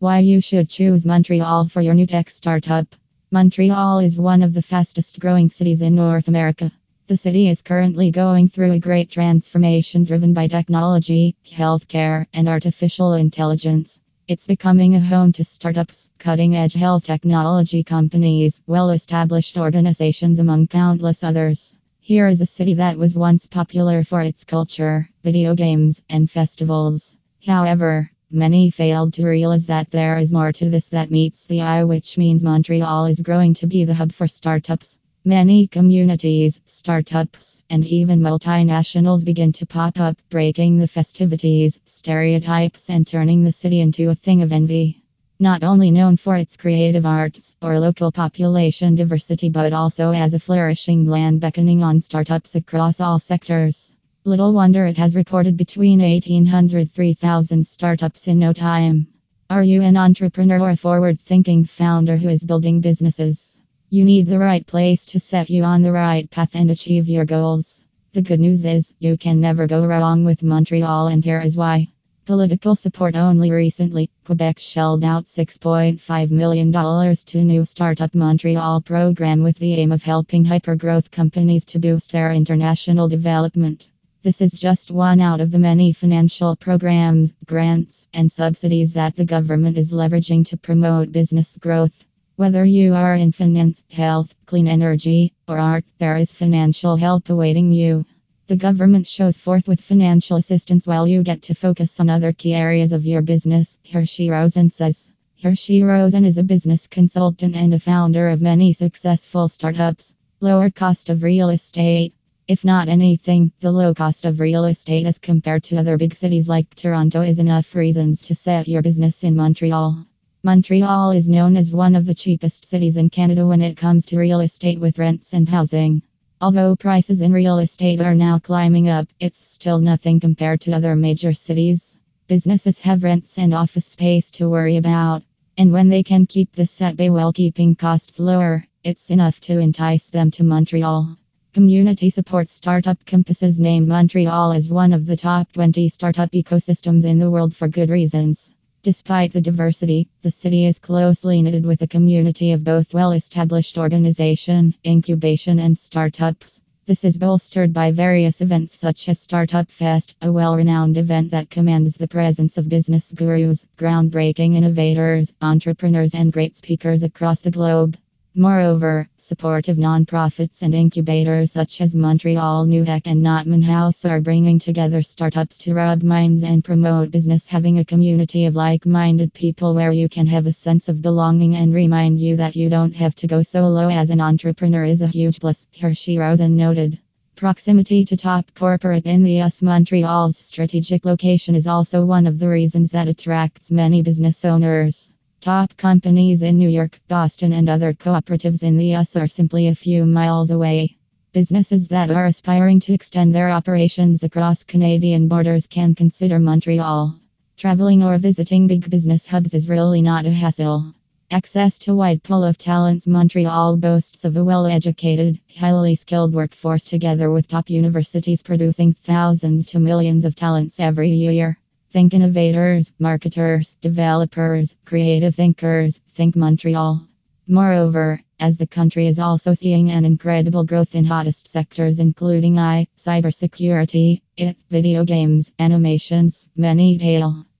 Why you should choose Montreal for your new tech startup. Montreal is one of the fastest growing cities in North America. The city is currently going through a great transformation driven by technology, healthcare, and artificial intelligence. It's becoming a home to startups, cutting edge health technology companies, well established organizations, among countless others. Here is a city that was once popular for its culture, video games, and festivals. However, Many failed to realize that there is more to this that meets the eye, which means Montreal is growing to be the hub for startups. Many communities, startups, and even multinationals begin to pop up, breaking the festivities, stereotypes, and turning the city into a thing of envy. Not only known for its creative arts or local population diversity, but also as a flourishing land beckoning on startups across all sectors. Little wonder it has recorded between 1800 3000 startups in no time. Are you an entrepreneur or a forward thinking founder who is building businesses? You need the right place to set you on the right path and achieve your goals. The good news is, you can never go wrong with Montreal, and here is why. Political support only recently, Quebec shelled out $6.5 million to new Startup Montreal program with the aim of helping hypergrowth companies to boost their international development. This is just one out of the many financial programs, grants, and subsidies that the government is leveraging to promote business growth. Whether you are in finance, health, clean energy, or art, there is financial help awaiting you. The government shows forth with financial assistance while you get to focus on other key areas of your business, Hershey Rosen says. Hershey Rosen is a business consultant and a founder of many successful startups. Lower cost of real estate. If not anything, the low cost of real estate as compared to other big cities like Toronto is enough reasons to set your business in Montreal. Montreal is known as one of the cheapest cities in Canada when it comes to real estate with rents and housing. Although prices in real estate are now climbing up, it's still nothing compared to other major cities. Businesses have rents and office space to worry about. And when they can keep this at bay while keeping costs lower, it's enough to entice them to Montreal. Community support startup Compasses name Montreal as one of the top 20 startup ecosystems in the world for good reasons. Despite the diversity, the city is closely knitted with a community of both well established organization, incubation, and startups. This is bolstered by various events such as Startup Fest, a well renowned event that commands the presence of business gurus, groundbreaking innovators, entrepreneurs, and great speakers across the globe. Moreover, supportive nonprofits and incubators such as Montreal New Tech and Notman House are bringing together startups to rub minds and promote business. Having a community of like minded people where you can have a sense of belonging and remind you that you don't have to go solo as an entrepreneur is a huge plus, Hershey Rosen noted. Proximity to top corporate in the US Montreal's strategic location is also one of the reasons that attracts many business owners. Top companies in New York, Boston, and other cooperatives in the US are simply a few miles away. Businesses that are aspiring to extend their operations across Canadian borders can consider Montreal. Traveling or visiting big business hubs is really not a hassle. Access to wide pool of talents Montreal boasts of a well-educated, highly skilled workforce together with top universities producing thousands to millions of talents every year. Think innovators, marketers, developers, creative thinkers, think Montreal. Moreover, as the country is also seeing an incredible growth in hottest sectors including I, cybersecurity, IT, video games, animations, many tail.